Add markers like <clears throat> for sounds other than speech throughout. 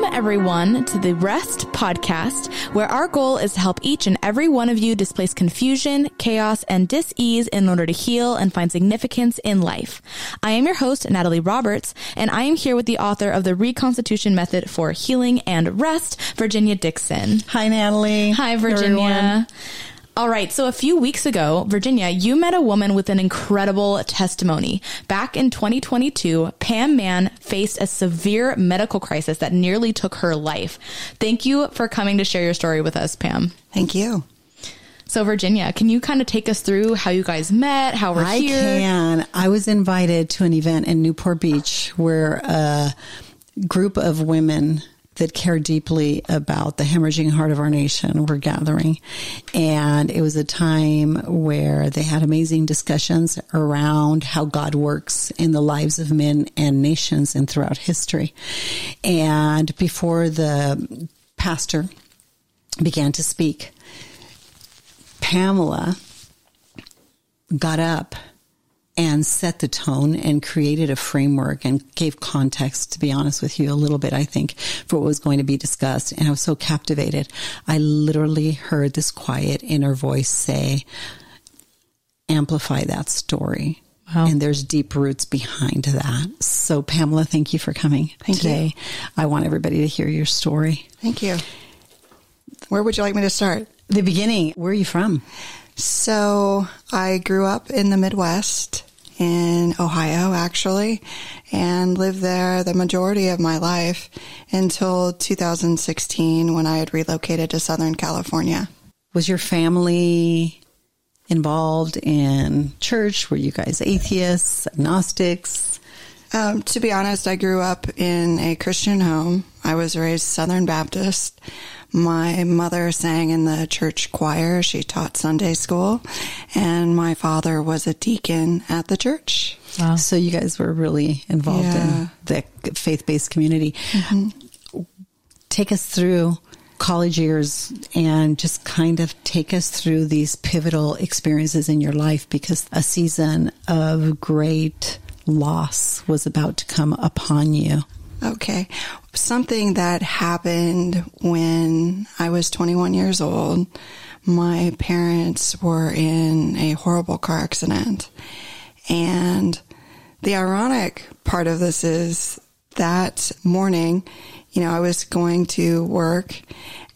Welcome, everyone, to the Rest Podcast, where our goal is to help each and every one of you displace confusion, chaos, and dis-ease in order to heal and find significance in life. I am your host, Natalie Roberts, and I am here with the author of the Reconstitution Method for Healing and Rest, Virginia Dixon. Hi, Natalie. Hi, Virginia. Everyone. All right. So a few weeks ago, Virginia, you met a woman with an incredible testimony. Back in 2022, Pam Mahon faced a severe medical crisis that nearly took her life. Thank you for coming to share your story with us, Pam. Thank you. So, Virginia, can you kind of take us through how you guys met, how we're I here? I can. I was invited to an event in Newport Beach where a group of women that care deeply about the hemorrhaging heart of our nation were gathering. And it was a time where they had amazing discussions around how God works in the lives of men and nations and throughout history. And before the pastor began to speak, Pamela got up and set the tone and created a framework and gave context, to be honest with you, a little bit, I think, for what was going to be discussed. And I was so captivated. I literally heard this quiet inner voice say, amplify that story. Wow. And there's deep roots behind that. So, Pamela, thank you for coming thank today. You. I want everybody to hear your story. Thank you. Where would you like me to start? The beginning. Where are you from? So, I grew up in the Midwest in Ohio, actually, and lived there the majority of my life until 2016 when I had relocated to Southern California. Was your family involved in church? Were you guys atheists, agnostics? Um, to be honest, I grew up in a Christian home. I was raised Southern Baptist. My mother sang in the church choir. She taught Sunday school and my father was a deacon at the church. Wow. So you guys were really involved yeah. in the faith-based community. Mm-hmm. Take us through college years and just kind of take us through these pivotal experiences in your life because a season of great loss was about to come upon you. Okay. Something that happened when I was 21 years old. My parents were in a horrible car accident. And the ironic part of this is that morning, you know, I was going to work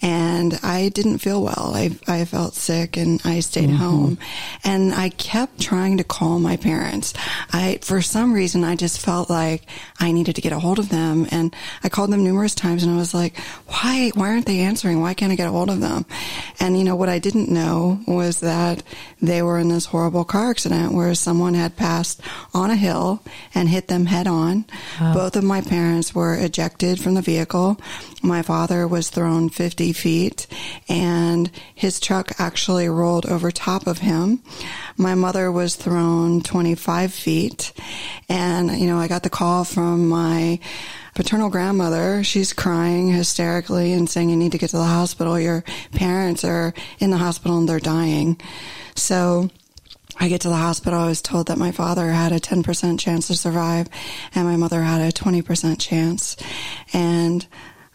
and I didn't feel well. I, I felt sick and I stayed mm-hmm. home and I kept trying to call my parents. I, for some reason, I just felt like I needed to get a hold of them and I called them numerous times and I was like, why, why aren't they answering? Why can't I get a hold of them? And you know, what I didn't know was that they were in this horrible car accident where someone had passed on a hill and hit them head on. Both of my parents were ejected from the vehicle. My father was thrown 50 feet and his truck actually rolled over top of him. My mother was thrown 25 feet and, you know, I got the call from my paternal grandmother. She's crying hysterically and saying, you need to get to the hospital. Your parents are in the hospital and they're dying. So I get to the hospital. I was told that my father had a 10% chance to survive and my mother had a 20% chance. And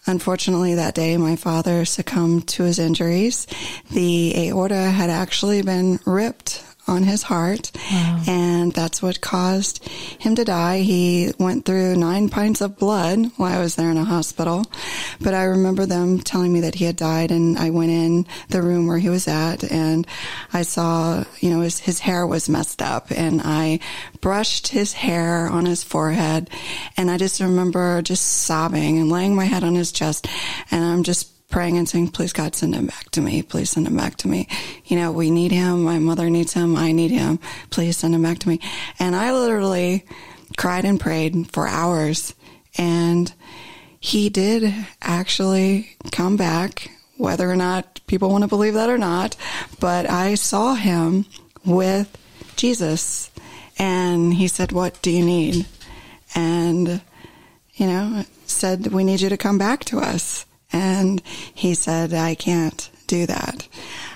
Unfortunately, that day my father succumbed to his injuries. The aorta had actually been ripped on his heart. Wow. And that's what caused him to die. He went through nine pints of blood while I was there in a hospital. But I remember them telling me that he had died and I went in the room where he was at and I saw, you know, his, his hair was messed up and I brushed his hair on his forehead and I just remember just sobbing and laying my head on his chest and I'm just praying and saying, please God, send him back to me. Please send him back to me. You know, we need him. My mother needs him. I need him. Please send him back to me. And I literally cried and prayed for hours. And he did actually come back, whether or not people want to believe that or not. But I saw him with Jesus. And he said, what do you need? And, you know, said, we need you to come back to us. And he said, I can't do that.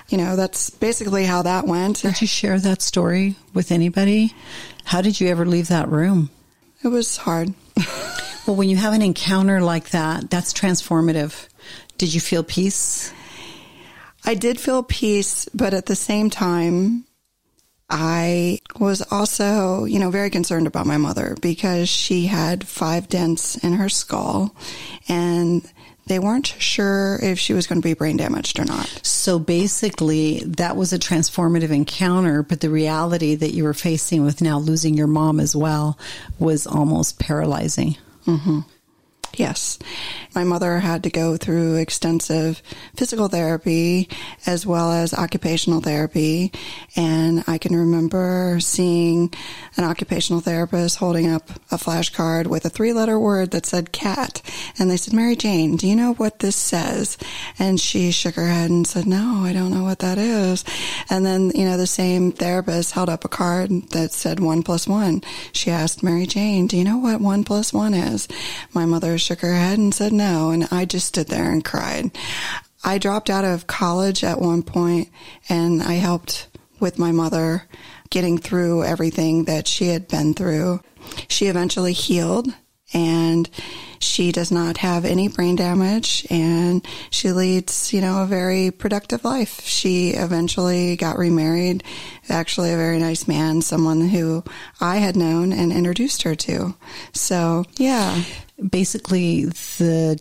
You know, that's basically how that went. Did you share that story with anybody? How did you ever leave that room? It was hard. <laughs> Well, when you have an encounter like that, that's transformative. Did you feel peace? I did feel peace, but at the same time, I was also, you know, very concerned about my mother because she had five dents in her skull and they weren't sure if she was going to be brain damaged or not. So basically, that was a transformative encounter, but the reality that you were facing with now losing your mom as well was almost paralyzing. Mm-hmm. Yes. My mother had to go through extensive physical therapy as well as occupational therapy. And I can remember seeing an occupational therapist holding up a flashcard with a three letter word that said cat. And they said, Mary Jane, do you know what this says? And she shook her head and said, no, I don't know what that is. And then, you know, the same therapist held up a card that said one plus one. She asked Mary Jane, do you know what one plus one is? My mother shook her head and said no. And I just stood there and cried. I dropped out of college at one point and I helped with my mother getting through everything that she had been through. She eventually healed and she does not have any brain damage and she leads, you know, a very productive life. She eventually got remarried, actually a very nice man, someone who I had known and introduced her to. So, yeah. Basically, the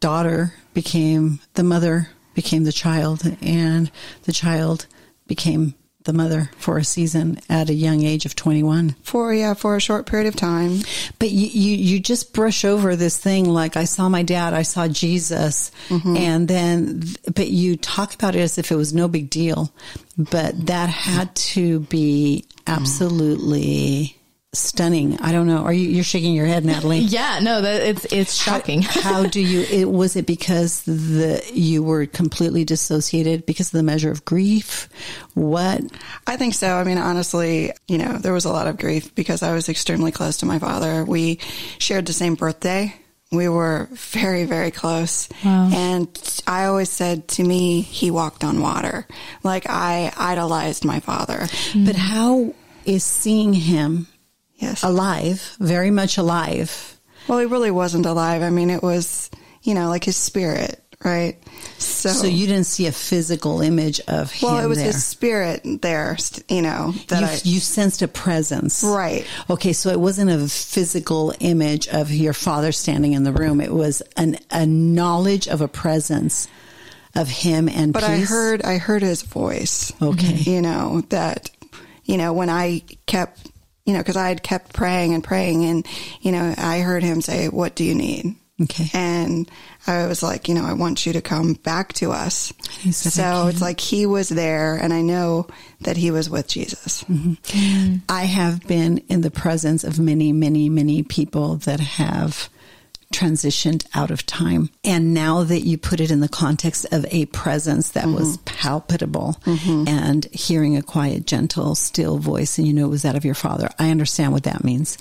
daughter became the mother, became the child, and the child became the mother for a season at a young age of 21 for yeah for a short period of time. But you you, you just brush over this thing like i saw my dad i saw jesus mm-hmm. and then but you talk about it as if it was no big deal but that had to be absolutely stunning. I don't know. Are you you're shaking your head, Natalie? <laughs> yeah, no, that it's it's shocking. How, <laughs> how do you? It, was it because the you were completely dissociated because of the measure of grief? What? I think so. I mean, honestly, you know, there was a lot of grief because I was extremely close to my father. We shared the same birthday. We were very, very close. Wow. And I always said to me, he walked on water. Like I idolized my father. Mm. But how is seeing him Yes. Alive, very much alive. Well, he really wasn't alive. I mean, it was, you know, like his spirit, right? So, so you didn't see a physical image of him. Well, it was there. his spirit there, you know. That you, I, you sensed a presence, right? Okay, so it wasn't a physical image of your father standing in the room. It was an a knowledge of a presence of him and. But peace. I heard, I heard his voice. Okay, you know that, you know, when I kept you know, because I had kept praying and praying, and you know, I heard him say, "What do you need?" Okay, and I was like, you know, I want you to come back to us. So it's like he was there, and I know that he was with Jesus. Mm-hmm. Mm-hmm. I have been in the presence of many, many, many people that have transitioned out of time. And now that you put it in the context of a presence that mm-hmm. was palpable mm-hmm. and hearing a quiet, gentle, still voice, and you know it was that of your father, I understand what that means.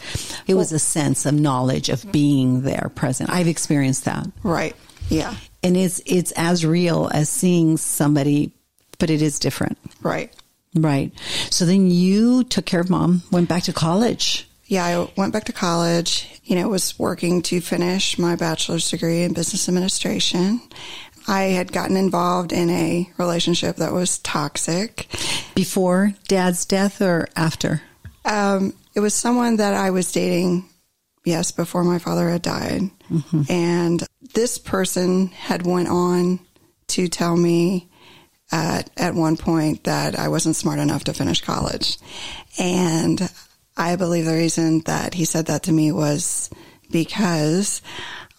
It well, was a sense of knowledge of being there present. I've experienced that. Right. Yeah. And it's it's as real as seeing somebody, but it is different. Right. Right. So then you took care of mom, went back to college yeah, I went back to college, you know, was working to finish my bachelor's degree in business administration. I had gotten involved in a relationship that was toxic. Before dad's death or after? Um, it was someone that I was dating, yes, before my father had died. Mm-hmm. And this person had went on to tell me at, at one point that I wasn't smart enough to finish college. And I believe the reason that he said that to me was because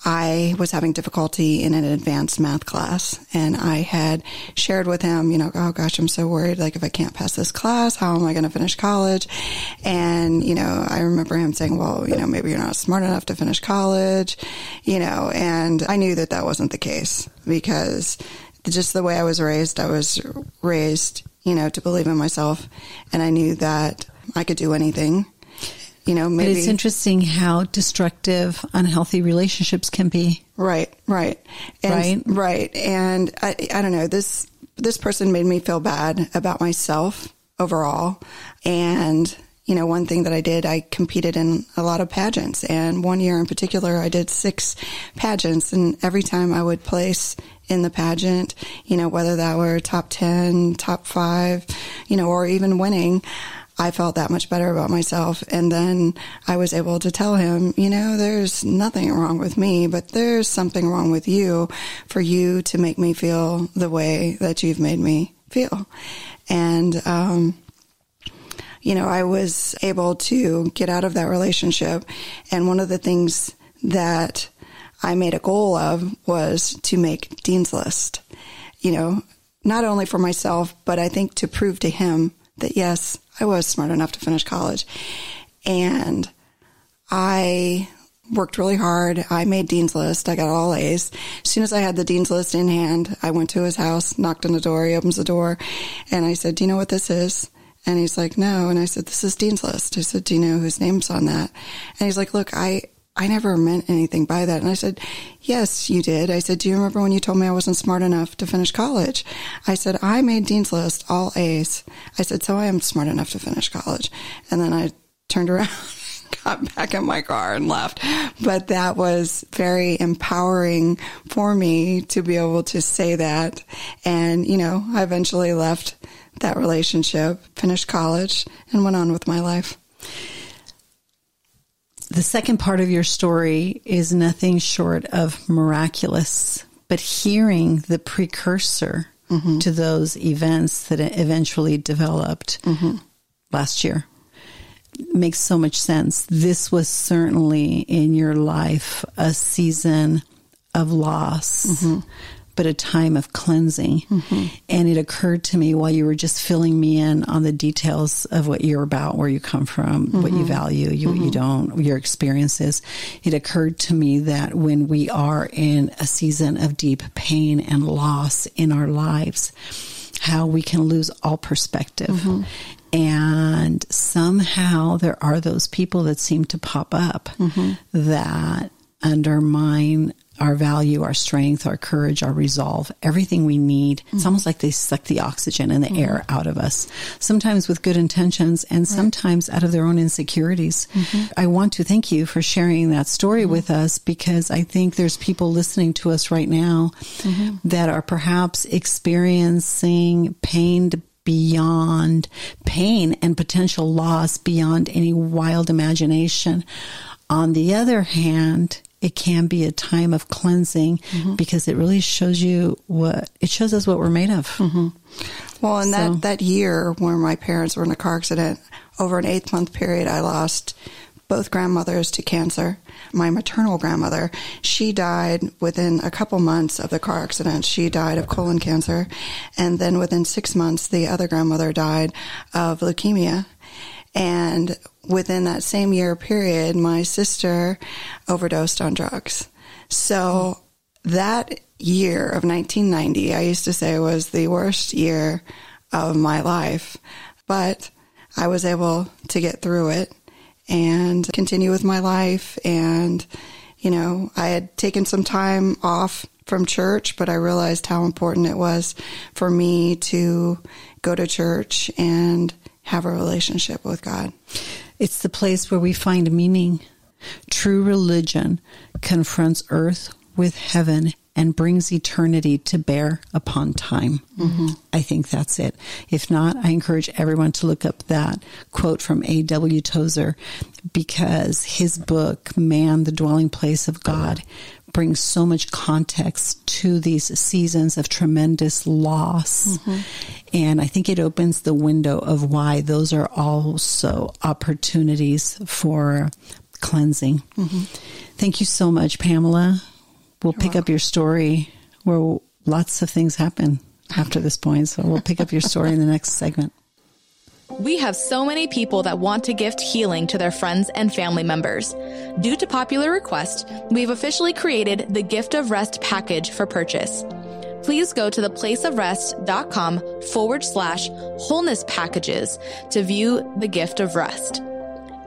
I was having difficulty in an advanced math class and I had shared with him, you know, oh gosh, I'm so worried. Like if I can't pass this class, how am I going to finish college? And, you know, I remember him saying, well, you know, maybe you're not smart enough to finish college, you know, and I knew that that wasn't the case because just the way I was raised, I was raised, you know, to believe in myself and I knew that I could do anything. You know, maybe. But it's interesting how destructive unhealthy relationships can be. Right, right. And, right. Right. And I, I don't know, this, this person made me feel bad about myself overall. And, you know, one thing that I did, I competed in a lot of pageants. And one year in particular, I did six pageants. And every time I would place in the pageant, you know, whether that were top 10, top five, you know, or even winning, I felt that much better about myself. And then I was able to tell him, you know, there's nothing wrong with me, but there's something wrong with you for you to make me feel the way that you've made me feel. And, um, you know, I was able to get out of that relationship. And one of the things that I made a goal of was to make Dean's List, you know, not only for myself, but I think to prove to him that yes, I was smart enough to finish college. And I worked really hard. I made Dean's List. I got all A's. As soon as I had the Dean's List in hand, I went to his house, knocked on the door. He opens the door and I said, do you know what this is? And he's like, no. And I said, this is Dean's List. I said, do you know whose name's on that? And he's like, look, I, I never meant anything by that. And I said, yes, you did. I said, do you remember when you told me I wasn't smart enough to finish college? I said, I made Dean's List all A's. I said, so I am smart enough to finish college. And then I turned around. <laughs> got back in my car and left. But that was very empowering for me to be able to say that. And, you know, I eventually left that relationship, finished college, and went on with my life. The second part of your story is nothing short of miraculous, but hearing the precursor mm-hmm. to those events that eventually developed mm-hmm. last year makes so much sense. This was certainly in your life a season of loss. Mm-hmm but a time of cleansing. Mm-hmm. And it occurred to me while you were just filling me in on the details of what you're about, where you come from, mm-hmm. what you mm-hmm. value, you, mm-hmm. you don't, your experiences. It occurred to me that when we are in a season of deep pain and loss in our lives, how we can lose all perspective. Mm-hmm. And somehow there are those people that seem to pop up mm-hmm. that undermine our value, our strength, our courage, our resolve, everything we need. Mm-hmm. It's almost like they suck the oxygen and the mm-hmm. air out of us, sometimes with good intentions and right. sometimes out of their own insecurities. Mm-hmm. I want to thank you for sharing that story mm-hmm. with us because I think there's people listening to us right now mm-hmm. that are perhaps experiencing pain beyond pain and potential loss beyond any wild imagination. On the other hand, it can be a time of cleansing mm-hmm. because it really shows you what it shows us what we're made of. Mm-hmm. Well, in so. that that year when my parents were in a car accident, over an eight month period, I lost both grandmothers to cancer. My maternal grandmother, she died within a couple months of the car accident. She died of colon cancer. And then within six months, the other grandmother died of leukemia. And within that same year period, my sister overdosed on drugs. So that year of 1990, I used to say was the worst year of my life, but I was able to get through it and continue with my life. And, you know, I had taken some time off from church, but I realized how important it was for me to go to church and have a relationship with God. It's the place where we find meaning. True religion confronts earth with heaven and brings eternity to bear upon time. Mm-hmm. I think that's it. If not, I encourage everyone to look up that quote from A.W. Tozer because his book, Man, the Dwelling Place of God, brings so much context to these seasons of tremendous loss. Mm-hmm. And I think it opens the window of why those are also opportunities for cleansing. Mm-hmm. Thank you so much, Pamela. We'll You're pick welcome. up your story where lots of things happen after this point. So we'll pick up your story in the next segment. We have so many people that want to gift healing to their friends and family members. Due to popular request, we've officially created the Gift of Rest package for purchase. Please go to theplaceofrest.com forward slash wholeness packages to view the gift of rest.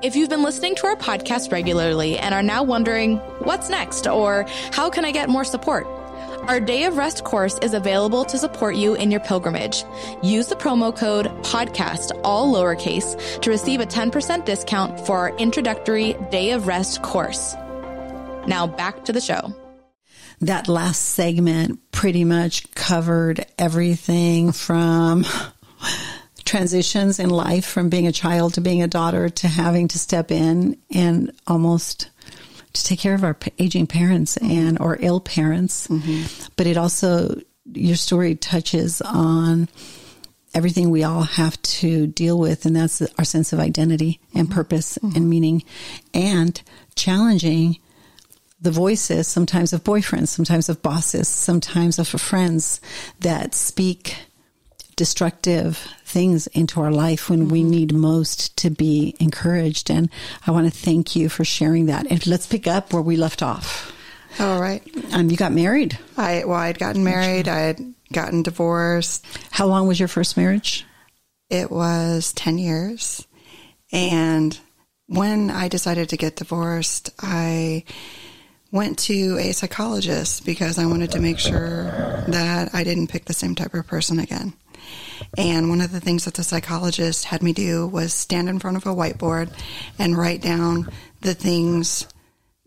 If you've been listening to our podcast regularly and are now wondering, what's next or how can I get more support? Our Day of Rest course is available to support you in your pilgrimage. Use the promo code PODCAST, all lowercase, to receive a 10% discount for our introductory Day of Rest course. Now back to the show. That last segment pretty much covered everything from transitions in life from being a child to being a daughter to having to step in and almost to take care of our aging parents and or ill parents. Mm-hmm. But it also your story touches on everything we all have to deal with, and that's our sense of identity and mm-hmm. purpose mm-hmm. and meaning, and challenging the voices sometimes of boyfriends, sometimes of bosses, sometimes of friends that speak destructive things into our life when mm-hmm. we need most to be encouraged. And I want to thank you for sharing that. And let's pick up where we left off. All right. Um, you got married. I well, I had gotten married. I had gotten divorced. How long was your first marriage? It was ten years. And when I decided to get divorced, I went to a psychologist because I wanted to make sure that I didn't pick the same type of person again. And one of the things that the psychologist had me do was stand in front of a whiteboard and write down the things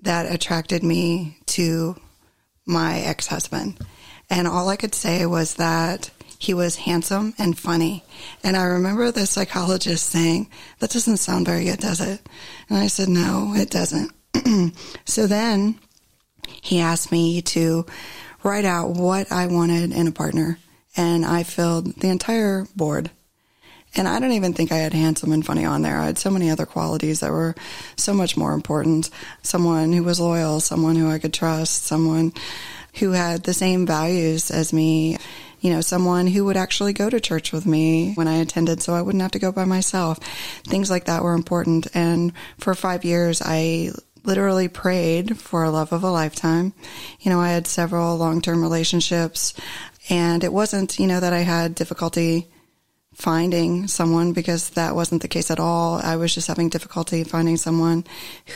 that attracted me to my ex husband. And all I could say was that he was handsome and funny. And I remember the psychologist saying, That doesn't sound very good, does it? And I said, No, it doesn't. <clears throat> so then he asked me to write out what I wanted in a partner and I filled the entire board. And I don't even think I had handsome and funny on there. I had so many other qualities that were so much more important. Someone who was loyal, someone who I could trust, someone who had the same values as me, you know, someone who would actually go to church with me when I attended so I wouldn't have to go by myself. Things like that were important. And for five years, I literally prayed for a love of a lifetime. You know, I had several long term relationships. And it wasn't, you know, that I had difficulty finding someone because that wasn't the case at all. I was just having difficulty finding someone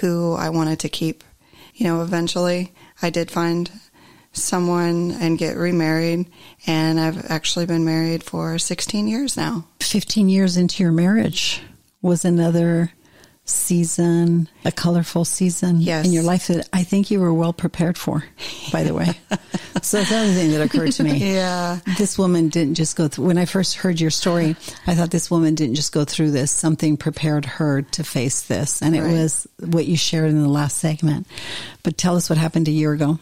who I wanted to keep. You know, eventually I did find someone and get remarried and I've actually been married for 16 years now. 15 years into your marriage was another season, a colorful season yes. in your life that I think you were well prepared for, by the way. <laughs> so that's another thing that occurred to me. Yeah. This woman didn't just go through, when I first heard your story, I thought this woman didn't just go through this. Something prepared her to face this. And it right. was what you shared in the last segment. But tell us what happened a year ago.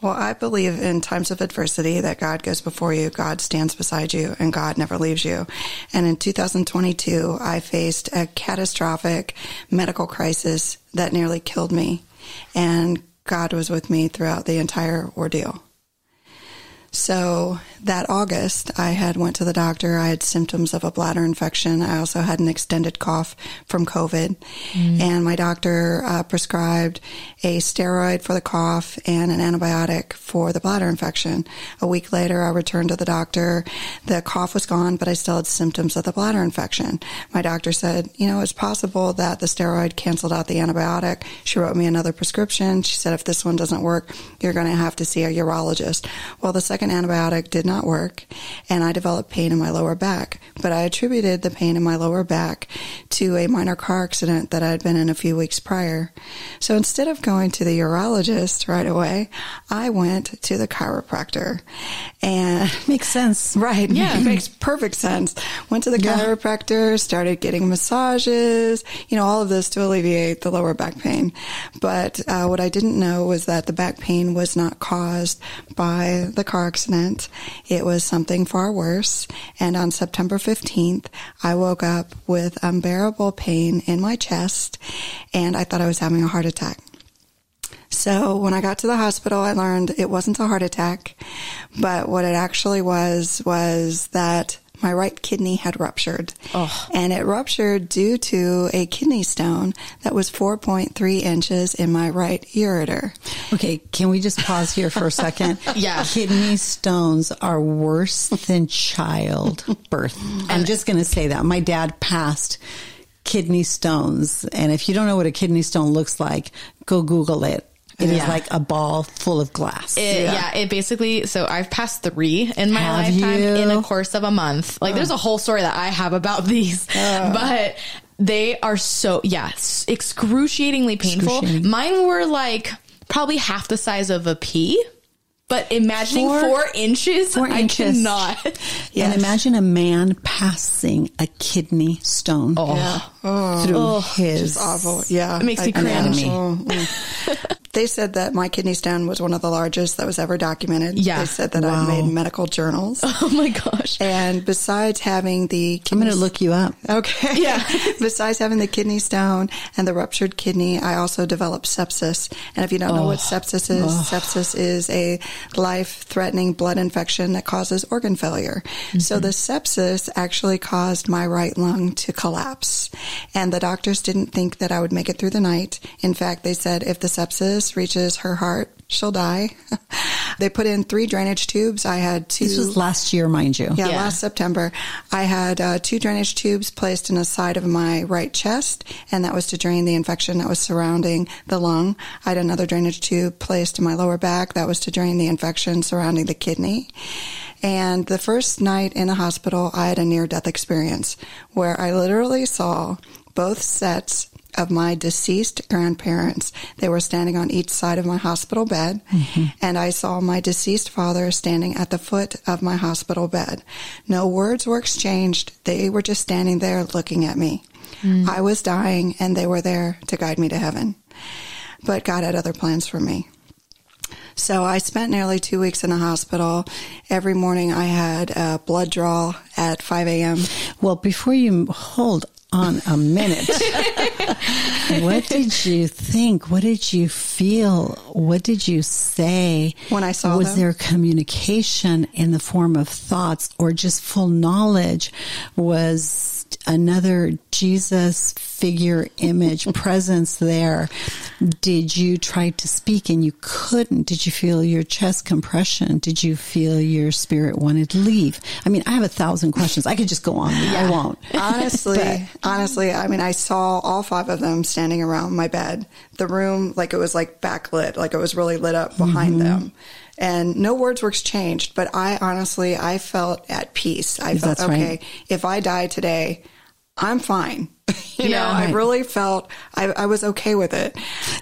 Well, I believe in times of adversity that God goes before you, God stands beside you, and God never leaves you. And in 2022, I faced a catastrophic medical crisis that nearly killed me. And God was with me throughout the entire ordeal. So that August, I had went to the doctor. I had symptoms of a bladder infection. I also had an extended cough from COVID, mm. and my doctor uh, prescribed a steroid for the cough and an antibiotic for the bladder infection. A week later, I returned to the doctor. The cough was gone, but I still had symptoms of the bladder infection. My doctor said, you know, it's possible that the steroid canceled out the antibiotic. She wrote me another prescription. She said, if this one doesn't work, you're going to have to see a urologist. Well, the second antibiotic did not work and I developed pain in my lower back. But I attributed the pain in my lower back to a minor car accident that I had been in a few weeks prior. So instead of going to the urologist right away, I went to the chiropractor and <laughs> makes sense. Right. Yeah. <laughs> makes perfect sense. Went to the yeah. chiropractor, started getting massages, you know, all of this to alleviate the lower back pain. But uh, what I didn't know was that the back pain was not caused by the car accident. It was something far worse. And on September 15th, I woke up with unbearable pain in my chest and I thought I was having a heart attack. So when I got to the hospital, I learned it wasn't a heart attack, but what it actually was was that my right kidney had ruptured. Oh. And it ruptured due to a kidney stone that was 4.3 inches in my right ureter. Okay, can we just pause here for a second? <laughs> yeah. Kidney stones are worse than childbirth. <laughs> I'm just going to say that. My dad passed kidney stones. And if you don't know what a kidney stone looks like, go Google it It is Yeah. like a ball full of glass. It, yeah. it basically. So I've passed three in my Have lifetime you? in a course of a month. Like, there's oh. a whole story that I have about <laughs> these, oh. but they are so yeah, excruciatingly painful. Excruciating. Mine were like probably half the size of a pea. But imagining Four- four, inches, four I inches. cannot. <laughs> And imagine a man passing a kidney stone oh. through his Awful. Yeah. It makes me cringe. Oh. <laughs> they said that my kidney stone was one of the largest that was ever documented. Yeah. They said that Wow. I've made medical journals. <laughs> Oh my gosh. and besides having the I'm going to look you up. Okay. Yeah. <laughs> Besides having the kidney stone and the ruptured kidney, I also developed sepsis. And if you don't know what oh. sepsis is, sepsis is a life threatening blood infection that causes organ failure. So mm-hmm. the sepsis actually caused my right lung to collapse. And the doctors didn't think that I would make it through the night. In fact, they said if the sepsis reaches her heart, she'll die. <laughs> they put in three drainage tubes. I had two. This was last year, mind you. Yeah, Yeah. last September, I had uh, two drainage tubes placed in the side of my right chest, and that was to drain the infection that was surrounding the lung. I had another drainage tube placed in my lower back, that was to drain the infection surrounding the kidney. And the first night in the hospital, I had a near death experience where I literally saw both sets of my deceased grandparents. They were standing on each side of my hospital bed, mm-hmm. and I saw my deceased father standing at the foot of my hospital bed. No words were exchanged. They were just standing there looking at me. Mm. I was dying, and they were there to guide me to heaven. But God had other plans for me. So I spent nearly two weeks in the hospital. Every morning I had a blood draw at 5 a.m. Well, before you hold on a minute, <laughs> what did you think? What did you feel? What did you say? When I saw Was them? there communication in the form of thoughts or just full knowledge? Was another Jesus figure image <laughs> presence there? Did you try to speak and you couldn't? Did you feel your chest compression? Did you feel your spirit wanted to leave? I mean, I have a thousand questions. I could just go on. I won't. <laughs> Honestly, <laughs> honestly, I mean, I saw all five of them standing around my bed. The room, like it was like backlit, like it was really lit up behind Mm-hmm. them. And no words were exchanged, but I honestly, I felt at peace. I felt, That's okay, right. if I die today, I'm fine. <laughs> you Yeah. know, I really felt, I, I was okay with it.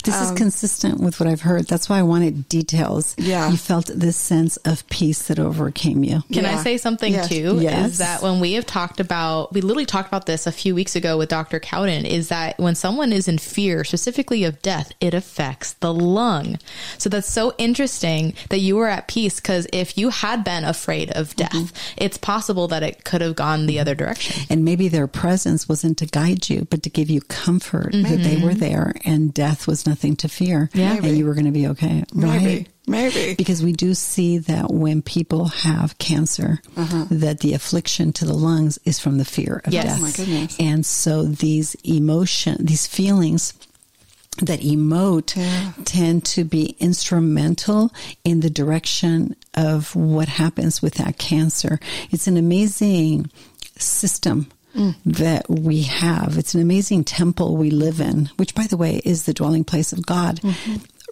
This is consistent with what I've heard. That's why I wanted details. Yeah. You felt this sense of peace that overcame you. Can I say something Yes. too? Yes. Is that when we have talked about, we literally talked about this a few weeks ago with Dr. Cowden, is that when someone is in fear, specifically of death, it affects the lung. So that's so interesting that you were at peace because if you had been afraid of death, Mm-hmm. it's possible that it could have gone the other direction. And maybe their presence wasn't to guide you, but to give you comfort that they mm-hmm. were there and death was nothing to fear. Yeah. And you were going to be okay. Maybe, Right. maybe. Because we do see that when people have cancer, uh-huh. that the affliction to the lungs is from the fear of Yes. death. Oh my goodness. And so these emotion, these feelings that emote Yeah. tend to be instrumental in the direction of what happens with that cancer. It's an amazing system that we have. It's an amazing temple we live in, which by the way is the dwelling place of God.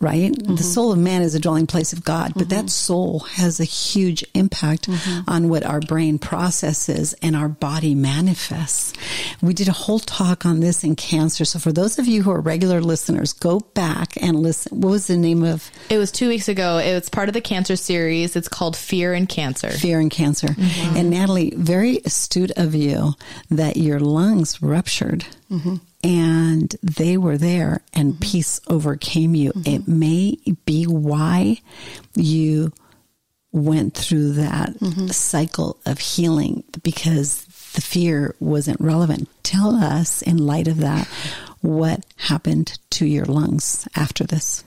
Right? The mm-hmm. soul of man is a dwelling place of God, but that mm-hmm. soul has a huge impact mm-hmm. on what our brain processes and our body manifests. We did a whole talk on this in cancer. So for those of you who are regular listeners, go back and listen. What was the name of It was two weeks ago. It was part of the cancer series. It's called Fear and Cancer. fear and cancer. And Natalie, very astute of you that your lungs ruptured and they were there and mm-hmm. peace overcame you. Mm-hmm. It may be why you went through that mm-hmm. cycle of healing because the fear wasn't relevant. Tell us, in light of that, what happened to your lungs after this.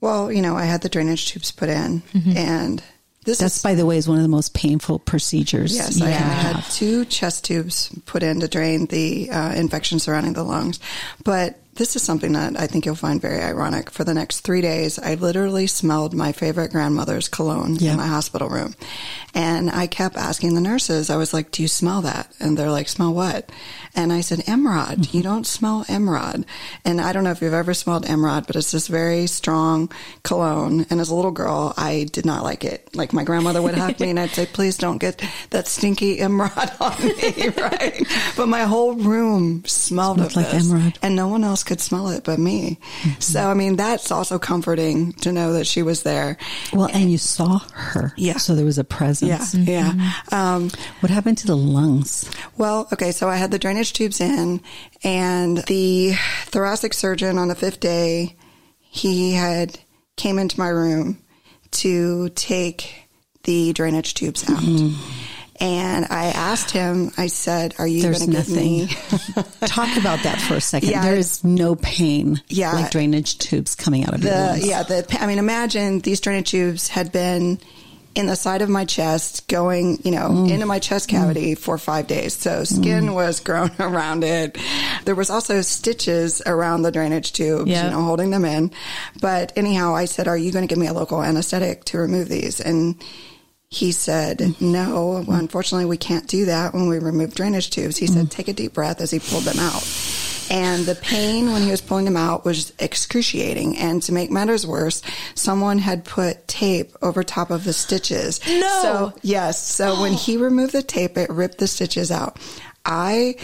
Well, you know, I had the drainage tubes put in, and this That's, is by the way, is one of the most painful procedures. Yes, you I can had two chest tubes put in to drain the uh, infection surrounding the lungs. But this is something that I think you'll find very ironic. For the next three days, I literally smelled my favorite grandmother's cologne Yeah. in my hospital room. And I kept asking the nurses, I was like, do you smell that? And they're like, smell what? And I said, emerald. Mm-hmm. You don't smell emerald. And I don't know if you've ever smelled emerald, but it's this very strong cologne. And as a little girl, I did not like it. Like my grandmother would hug me and I'd say, please don't get that stinky emerald on me, <laughs> right? But my whole room smelled Smelled of like this. emerald. And no one else could smell it but me. Mm-hmm. So, I mean, that's also comforting to know that she was there. Well, and you saw her. Yeah. So there was a presence. Yeah, yeah. Mm-hmm. Um, What happened to the lungs? well, okay, so I had the drainage tubes in, and the thoracic surgeon on the fifth day, he had came into my room to take the drainage tubes out. Mm-hmm. And I asked him, I said, Are you going to give me <laughs> Talk about that for a second. Yeah. There is no pain Yeah. like drainage tubes coming out of your the lungs. yeah the I mean imagine these drainage tubes had been in the side of my chest going you know Mm. into my chest cavity for five days so skin was <laughs> grown around it there was also stitches around the drainage tubes Yeah. you know holding them in but anyhow i said are you going to give me a local anesthetic to remove these and he said, no, unfortunately, we can't do that when we remove drainage tubes. He said, mm-hmm. take a deep breath as he pulled them out. And the pain when he was pulling them out was excruciating. And to make matters worse, someone had put tape over top of the stitches. No. So, yes. So <gasps> when he removed the tape, it ripped the stitches out. I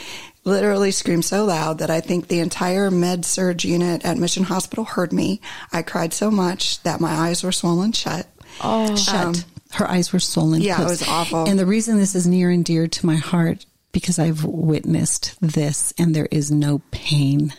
literally screamed so loud that I think the entire med surg unit at Mission Hospital heard me. I cried so much that my eyes were swollen shut. Oh, Shut. Um, her eyes were swollen. yeah, it was awful. And the reason this is near and dear to my heart because I've witnessed this, and there is no pain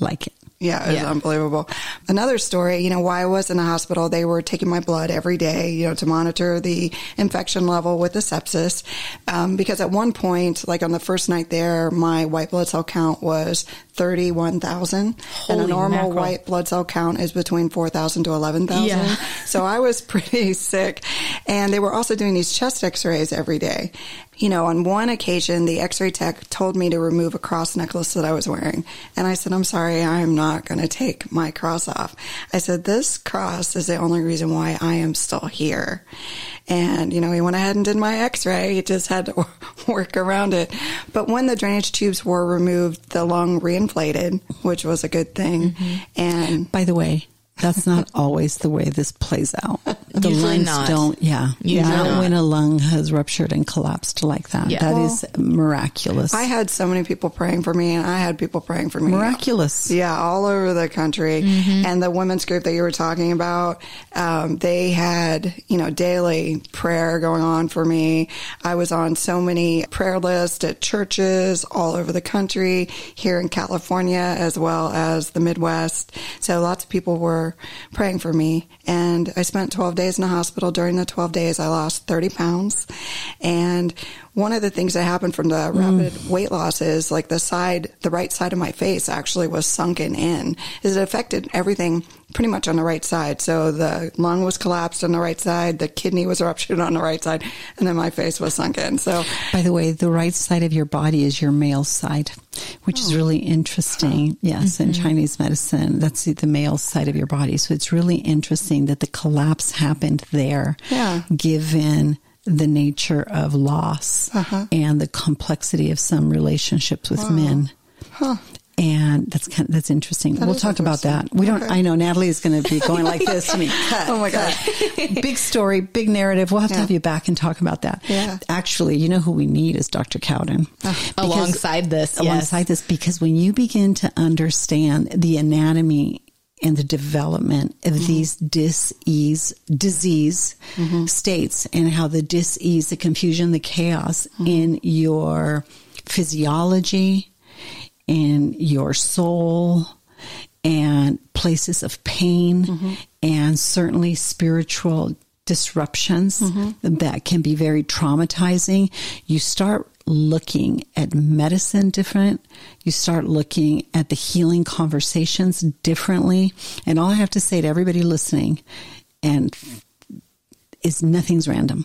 like it. Yeah, it was Yeah. unbelievable. Another story, you know, why I was in the hospital, they were taking my blood every day, you know, to monitor the infection level with the sepsis. Um, because at one point, like on the first night there, my white blood cell count was 31,000. And a normal mackerel. white blood cell count is between 4,000 to 11,000. Yeah. <laughs> So I was pretty sick. And they were also doing these chest x rays every day. You know, on one occasion, the x ray tech told me to remove a cross necklace that I was wearing. And I said, I'm sorry, I'm not going to take my cross off. I said, this cross is the only reason why I am still here. And, you know, he went ahead and did my x ray. He just had to <laughs> work around it. But when the drainage tubes were removed, the lung reinflated, which was a good thing. Mm-hmm. And By the way, that's not always the way this plays out. <laughs> The Usually lungs not. don't, yeah. Usually not not. when a lung has ruptured and collapsed like that. Yeah. That Well, is miraculous. I had so many people praying for me, and I had people praying for me. miraculous. Yeah, all over the country. And the women's group that you were talking about, um, they had, you know, daily prayer going on for me. I was on so many prayer lists at churches all over the country, here in California, as well as the Midwest. So lots of people were praying for me. And I spent 12 days in the hospital. During the 12 days, I lost 30 pounds. And one of the things that happened from the mm. rapid weight loss is like the side, the right side of my face actually was sunken in. Is it affected everything pretty much on the right side? So the lung was collapsed on the right side, the kidney was ruptured on the right side, and then my face was sunken. So By the way, the right side of your body is your male side, which is oh. really interesting. Yes, in mm-hmm. Chinese medicine, that's the, the male side of your body. So it's really interesting that the collapse happened there, Yeah. given the nature of loss uh-huh. and the complexity of some relationships with men. And that's kind of, that's interesting. we'll is talk about that. We don't. I know Natalie is going to be <laughs> going like this to me. Cut, Oh my cut. big story, big narrative. We'll have to Yeah. have you back and talk about that. Yeah. Actually, you know who we need is Dr. Cowden. Because- Alongside this, yes. alongside this, because when you begin to understand the anatomy and the development of Mm-hmm. these dis-ease disease states and how the dis-ease, the confusion, the chaos Mm-hmm. in your physiology, in your soul, and places of pain, Mm-hmm. and certainly spiritual disruptions Mm-hmm. that can be very traumatizing. You start looking at medicine different. You start looking at the healing conversations differently. And all I have to say to everybody listening and is nothing's random.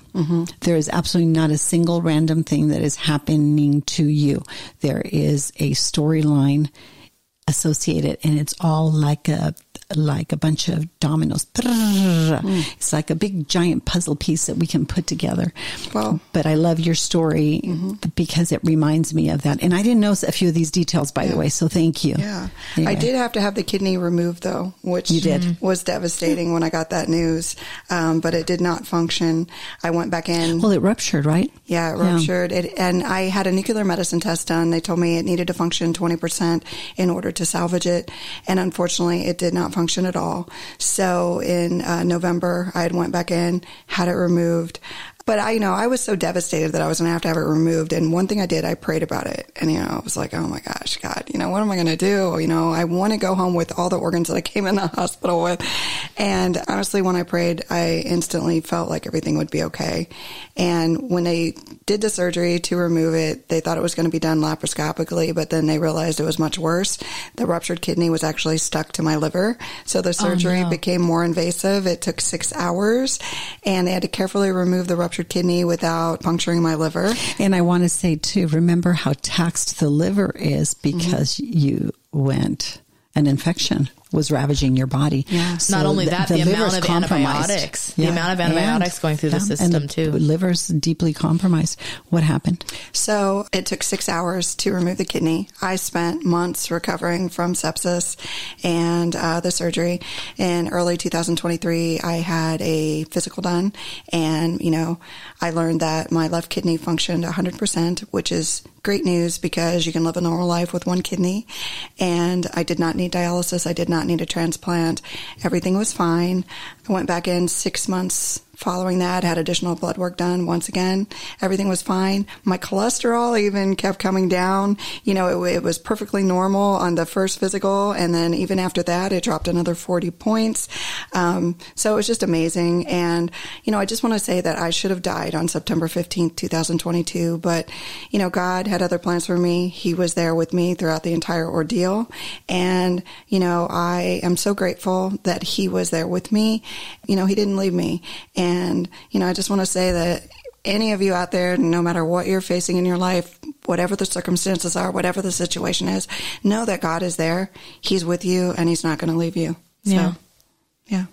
There is absolutely not a single random thing that is happening to you. There is a storyline, associated, and it's all like a like a bunch of dominoes. It's like a big giant puzzle piece that we can put together. Wow. But I love your story because it reminds me of that. And I didn't know a few of these details, by the way, so thank you. Yeah. Anyway. I did have to have the kidney removed though, which You did. <laughs> was devastating when I got that news. Um, but it did not function. I went back in. Well, it ruptured, right? Yeah, it ruptured. It, and I had a nuclear medicine test done. They told me it needed to function 20% in order to salvage it. And unfortunately, it did not function at all. So in uh, November, I had went back in, had it removed. But I, you know, I was so devastated that I was going to have to have it removed. And one thing I did, I prayed about it. And, you know, I was like, oh my gosh, God, you know, what am I going to do? You know, I want to go home with all the organs that I came in the <laughs> hospital with. And honestly, when I prayed, I instantly felt like everything would be okay. And when they did the surgery to remove it, they thought it was going to be done laparoscopically, but then they realized it was much worse. The ruptured kidney was actually stuck to my liver. So the oh, surgery no. became more invasive. It took six hours and they had to carefully remove the ruptured kidney without puncturing my liver. And I want to say too, remember how taxed the liver is because Mm-hmm. you went an infection was ravaging your body. Yeah. Not only that, the, amount of compromised. antibiotics, the amount of antibiotics And- going through the yeah, and system too. Liver's deeply compromised. What happened? So it took six hours to remove the kidney. I spent months recovering from sepsis and uh, the surgery. In early 2023, I had a physical done, and you know, I learned that my left kidney functioned 100%, which is great news because you can live a normal life with one kidney. And I did not need dialysis. I did not need a transplant. Everything was fine. I went back in six months following that, had additional blood work done once again. Everything was fine. My cholesterol even kept coming down. You know, it, it was perfectly normal on the first physical. And then even after that, it dropped another 40 points. Um, so it was just amazing. And, you know, I just want to say that I should have died on September 15th, 2022. But, you know, God had other plans for me. He was there with me throughout the entire ordeal. And, you know, I am so grateful that he was there with me. You know, he didn't leave me. And, you know, I just want to say that any of you out there, no matter what you're facing in your life, whatever the circumstances are, whatever the situation is, know that God is there. He's with you and he's not going to leave you. So, Yeah. yeah.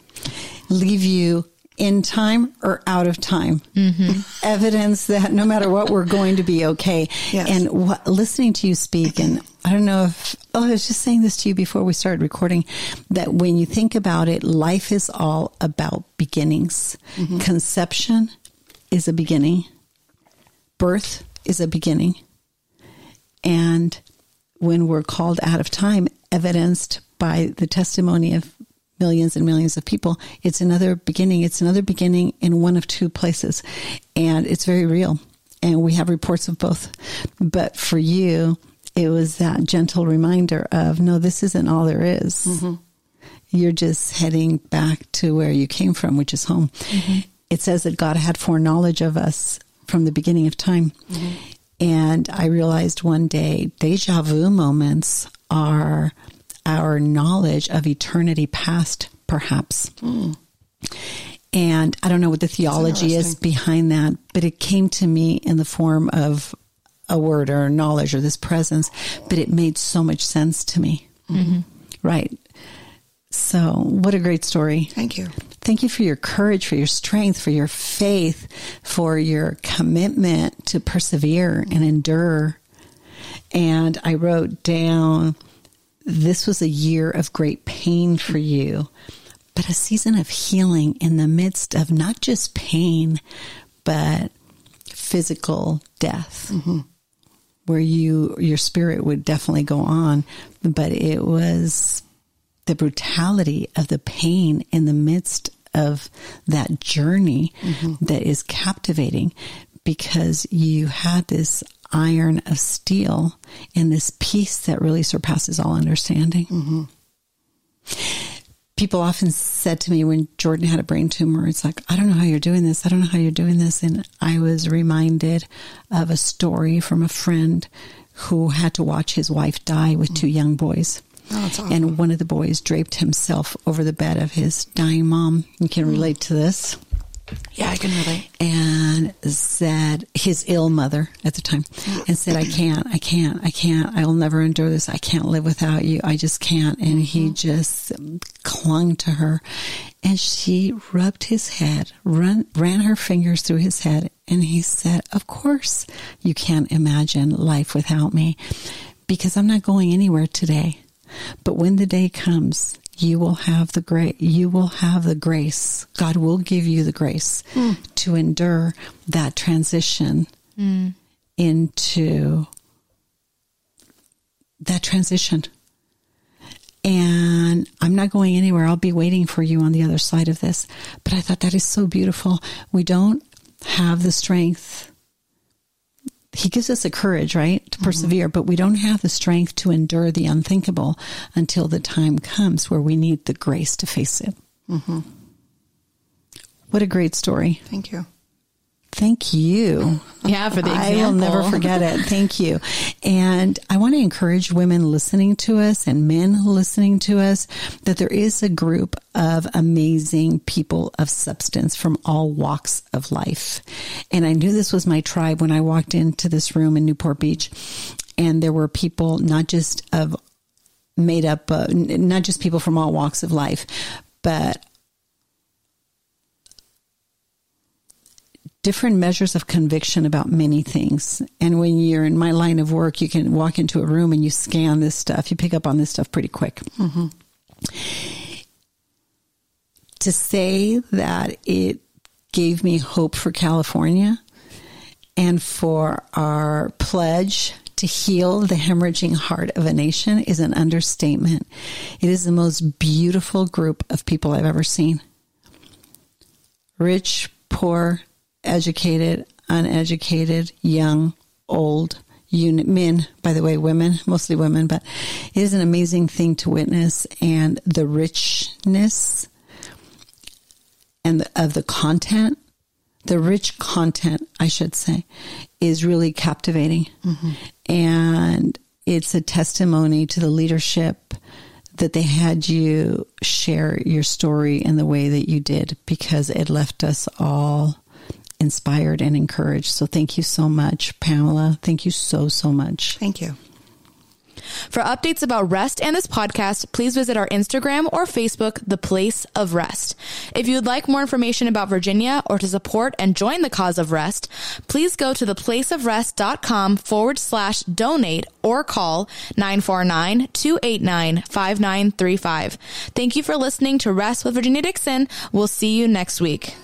Leave you in time or out of time. Mm-hmm. Evidence that no matter what, we're going to be okay. Yes. And what, listening to you speak, and I don't know if, oh, I was just saying this to you before we started recording, that when you think about it, life is all about beginnings. Mm-hmm. Conception is a beginning. Birth is a beginning. And when we're called out of time, evidenced by the testimony of millions and millions of people, it's another beginning. It's another beginning in one of two places. And it's very real. And we have reports of both. But for you, it was that gentle reminder of no, this isn't all there is. Mm-hmm. You're just heading back to where you came from, which is home. Mm-hmm. It says that God had foreknowledge of us from the beginning of time. Mm-hmm. And I realized one day deja vu moments are our knowledge of eternity past, perhaps. And I don't know what the theology is behind that, but it came to me in the form of a word or knowledge or this presence, but it made so much sense to me. Mm-hmm. Right. So, what a great story. Thank you. Thank you for your courage, for your strength, for your faith, for your commitment to persevere and endure. And I wrote down this was a year of great pain for you, but a season of healing in the midst of not just pain, but physical death. Mm-hmm. Where you your spirit would definitely go on, but it was the brutality of the pain in the midst of that journey mm-hmm. that is captivating because you had this iron of steel and this peace that really surpasses all understanding. Mm-hmm. People often said to me when Jordan had a brain tumor, it's like, I don't know how you're doing this. I don't know how you're doing this. And I was reminded of a story from a friend who had to watch his wife die with two young boys. Oh, awful. And one of the boys draped himself over the bed of his dying mom. You can relate to this. Yeah, I can relate. and said his ill mother at the time <gasps> and said i can't i can't i can't i will never endure this. I can't live without you. I just can't. And he mm-hmm. just clung to her and she rubbed his head run, ran her fingers through his head and he said of course you can't imagine life without me because i'm not going anywhere today. But when the day comes you will have the great you will have the grace. God will give you the grace hmm. to endure that transition hmm. into that transition. And i'm not going anywhere. I'll be waiting for you on the other side of this. But i thought that is so beautiful. We don't have the strength he gives us the courage, right, to mm-hmm. persevere, but we don't have the strength to endure the unthinkable until the time comes where we need the grace to face it. Mm-hmm. What a great story. Thank you. Thank you. Yeah, for the example. I will never forget it. Thank you. And I want to encourage women listening to us and men listening to us that there is a group of amazing people of substance from all walks of life. And I knew this was my tribe when I walked into this room in Newport Beach. And there were people not just of made up, uh, not just people from all walks of life, but different measures of conviction about many things. And when you're in my line of work, you can walk into a room and you scan this stuff. You pick up on this stuff pretty quick. Mm-hmm. To say that it gave me hope for California and for our pledge to heal the hemorrhaging heart of a nation is an understatement. It is the most beautiful group of people I've ever seen rich, poor, educated, uneducated, young, old, unit men, by the way, women, mostly women, but it is an amazing thing to witness and the richness and the, of the content, the rich content, I should say, is really captivating. Mm-hmm. And it's a testimony to the leadership that they had you share your story in the way that you did because it left us all inspired and encouraged. So thank you so much, Pamela. Thank you so, so much. Thank you. For updates about rest and this podcast, please visit our Instagram or Facebook, The Place of Rest. If you would like more information about Virginia or to support and join the cause of rest, please go to theplaceofrest.com forward slash donate or call 949-289-5935. Thank you for listening to Rest with Virginia Dixon. We'll see you next week.